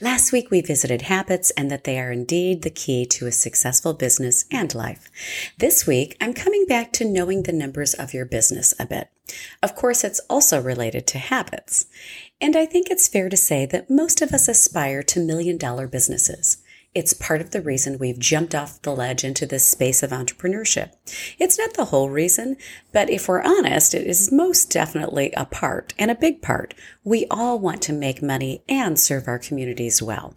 Last week we visited habits and that they are indeed the key to a successful business and life. This week I'm coming back to knowing the numbers of your business a bit. Of course, it's also related to habits. And I think it's fair to say that most of us aspire to million dollar businesses. It's part of the reason we've jumped off the ledge into this space of entrepreneurship. It's not the whole reason, but if we're honest, it is most definitely a part and a big part. We all want to make money and serve our communities well.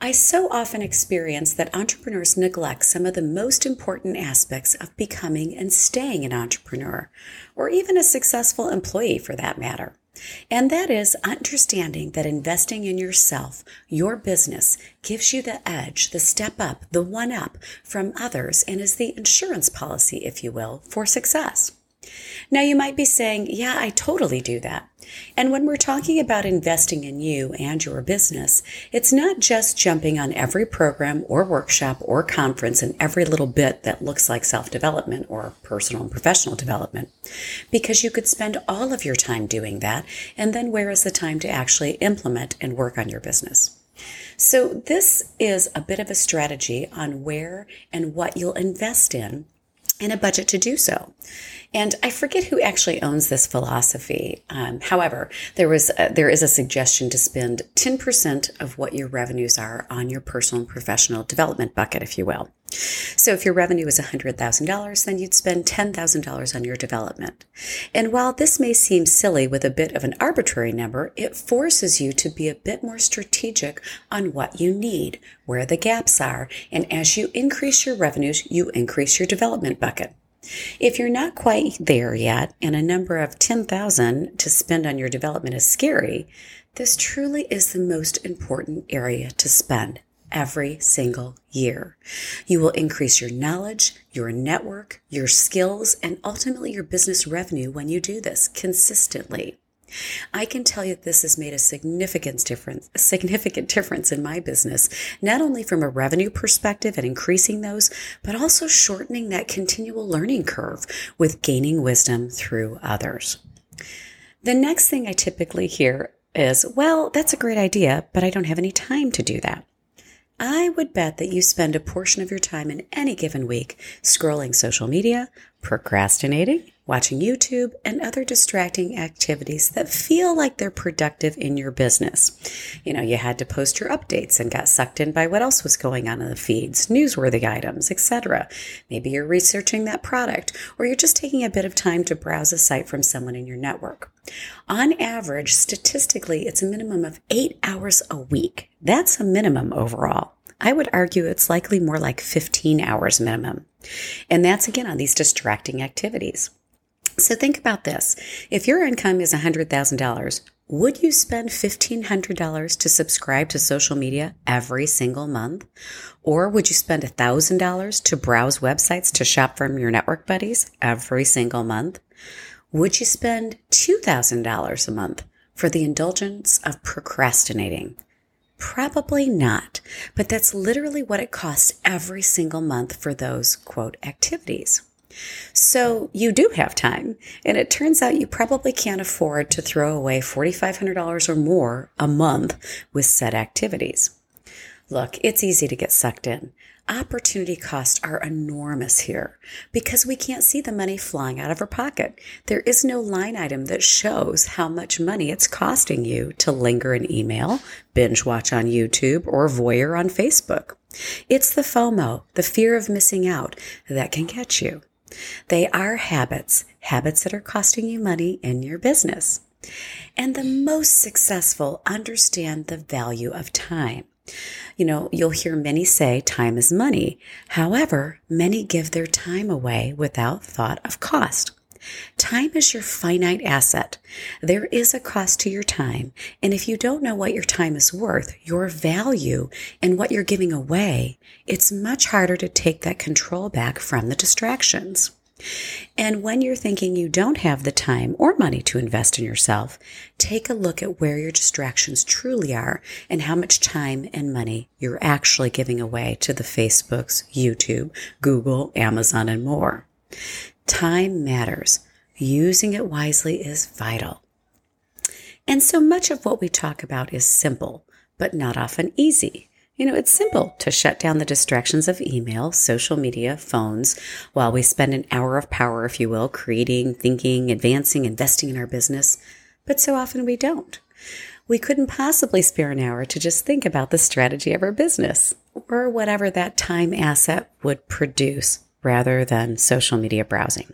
I so often experience that entrepreneurs neglect some of the most important aspects of becoming and staying an entrepreneur, or even a successful employee for that matter. And that is understanding that investing in yourself, your business, gives you the edge, the step up, the one up from others, and is the insurance policy, if you will, for success. Now, you might be saying, Yeah, I totally do that. And when we're talking about investing in you and your business, it's not just jumping on every program or workshop or conference and every little bit that looks like self development or personal and professional development, because you could spend all of your time doing that. And then where is the time to actually implement and work on your business? So, this is a bit of a strategy on where and what you'll invest in and a budget to do so. And I forget who actually owns this philosophy. Um, however, there was a, there is a suggestion to spend 10% of what your revenues are on your personal and professional development bucket, if you will. So if your revenue is $100,000, then you'd spend $10,000 on your development. And while this may seem silly with a bit of an arbitrary number, it forces you to be a bit more strategic on what you need, where the gaps are, and as you increase your revenues, you increase your development bucket. If you're not quite there yet and a number of 10,000 to spend on your development is scary, this truly is the most important area to spend every single year. You will increase your knowledge, your network, your skills, and ultimately your business revenue when you do this consistently. I can tell you this has made a significant difference, a significant difference in my business, not only from a revenue perspective and increasing those, but also shortening that continual learning curve with gaining wisdom through others. The next thing I typically hear is, well, that's a great idea, but I don't have any time to do that. I would bet that you spend a portion of your time in any given week scrolling social media, procrastinating, watching YouTube, and other distracting activities that feel like they're productive in your business. You know, you had to post your updates and got sucked in by what else was going on in the feeds, newsworthy items, etc. Maybe you're researching that product, or you're just taking a bit of time to browse a site from someone in your network. On average, statistically, it's a minimum of eight hours a week. That's a minimum overall. I would argue it's likely more like 15 hours minimum. And that's again on these distracting activities. So think about this. If your income is $100,000, would you spend $1,500 to subscribe to social media every single month? Or would you spend $1,000 to browse websites to shop from your network buddies every single month? Would you spend $2,000 a month for the indulgence of procrastinating? Probably not, but that's literally what it costs every single month for those quote activities. So you do have time, and it turns out you probably can't afford to throw away $4,500 or more a month with said activities. Look, it's easy to get sucked in. Opportunity costs are enormous here because we can't see the money flying out of our pocket. There is no line item that shows how much money it's costing you to linger in email, binge watch on YouTube, or voyeur on Facebook. It's the FOMO, the fear of missing out, that can catch you. They are habits, habits that are costing you money in your business. And the most successful understand the value of time. You know, you'll hear many say time is money. However, many give their time away without thought of cost. Time is your finite asset. There is a cost to your time. And if you don't know what your time is worth, your value, and what you're giving away, it's much harder to take that control back from the distractions. And when you're thinking you don't have the time or money to invest in yourself, take a look at where your distractions truly are and how much time and money you're actually giving away to the Facebooks, YouTube, Google, Amazon, and more. Time matters. Using it wisely is vital. And so much of what we talk about is simple, but not often easy. You know, it's simple to shut down the distractions of email, social media, phones, while we spend an hour of power, if you will, creating, thinking, advancing, investing in our business. But so often we don't. We couldn't possibly spare an hour to just think about the strategy of our business or whatever that time asset would produce rather than social media browsing.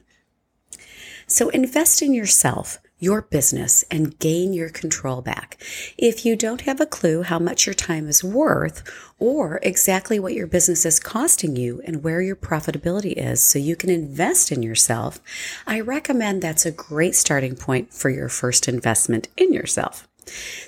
So invest in yourself your business and gain your control back. If you don't have a clue how much your time is worth or exactly what your business is costing you and where your profitability is so you can invest in yourself, I recommend that's a great starting point for your first investment in yourself.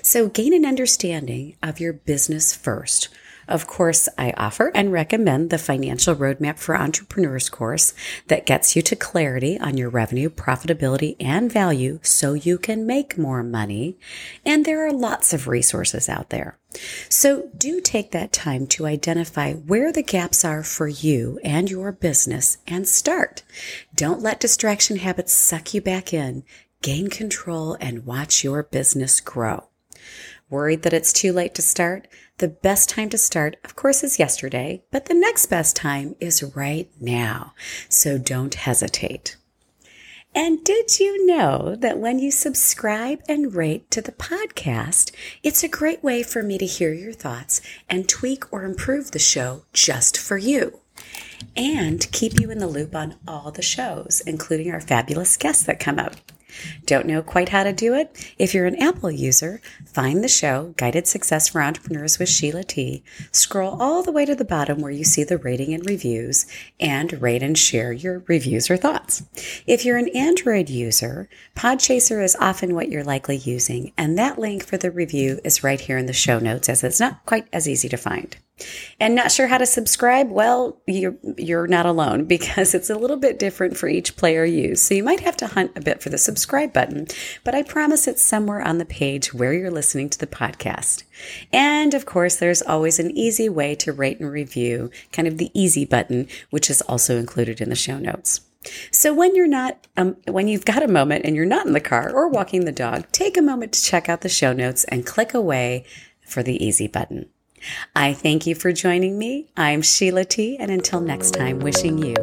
So gain an understanding of your business first. Of course, I offer and recommend the Financial Roadmap for Entrepreneurs course that gets you to clarity on your revenue, profitability, and value so you can make more money. And there are lots of resources out there. So do take that time to identify where the gaps are for you and your business and start. Don't let distraction habits suck you back in. Gain control and watch your business grow. Worried that it's too late to start? The best time to start, of course, is yesterday, but the next best time is right now. So don't hesitate. And did you know that when you subscribe and rate to the podcast, it's a great way for me to hear your thoughts and tweak or improve the show just for you? And keep you in the loop on all the shows, including our fabulous guests that come up. Don't know quite how to do it? If you're an Apple user, find the show Guided Success for Entrepreneurs with Sheila T. Scroll all the way to the bottom where you see the rating and reviews and rate and share your reviews or thoughts. If you're an Android user, Podchaser is often what you're likely using, and that link for the review is right here in the show notes as it's not quite as easy to find. And not sure how to subscribe? Well, you're, you're not alone because it's a little bit different for each player used. So you might have to hunt a bit for the subscribe button, but I promise it's somewhere on the page where you're listening to the podcast. And of course, there's always an easy way to rate and review, kind of the easy button, which is also included in the show notes. So when you're not, um, when you've got a moment and you're not in the car or walking the dog, take a moment to check out the show notes and click away for the easy button. I thank you for joining me. I'm Sheila T. And until next time, wishing you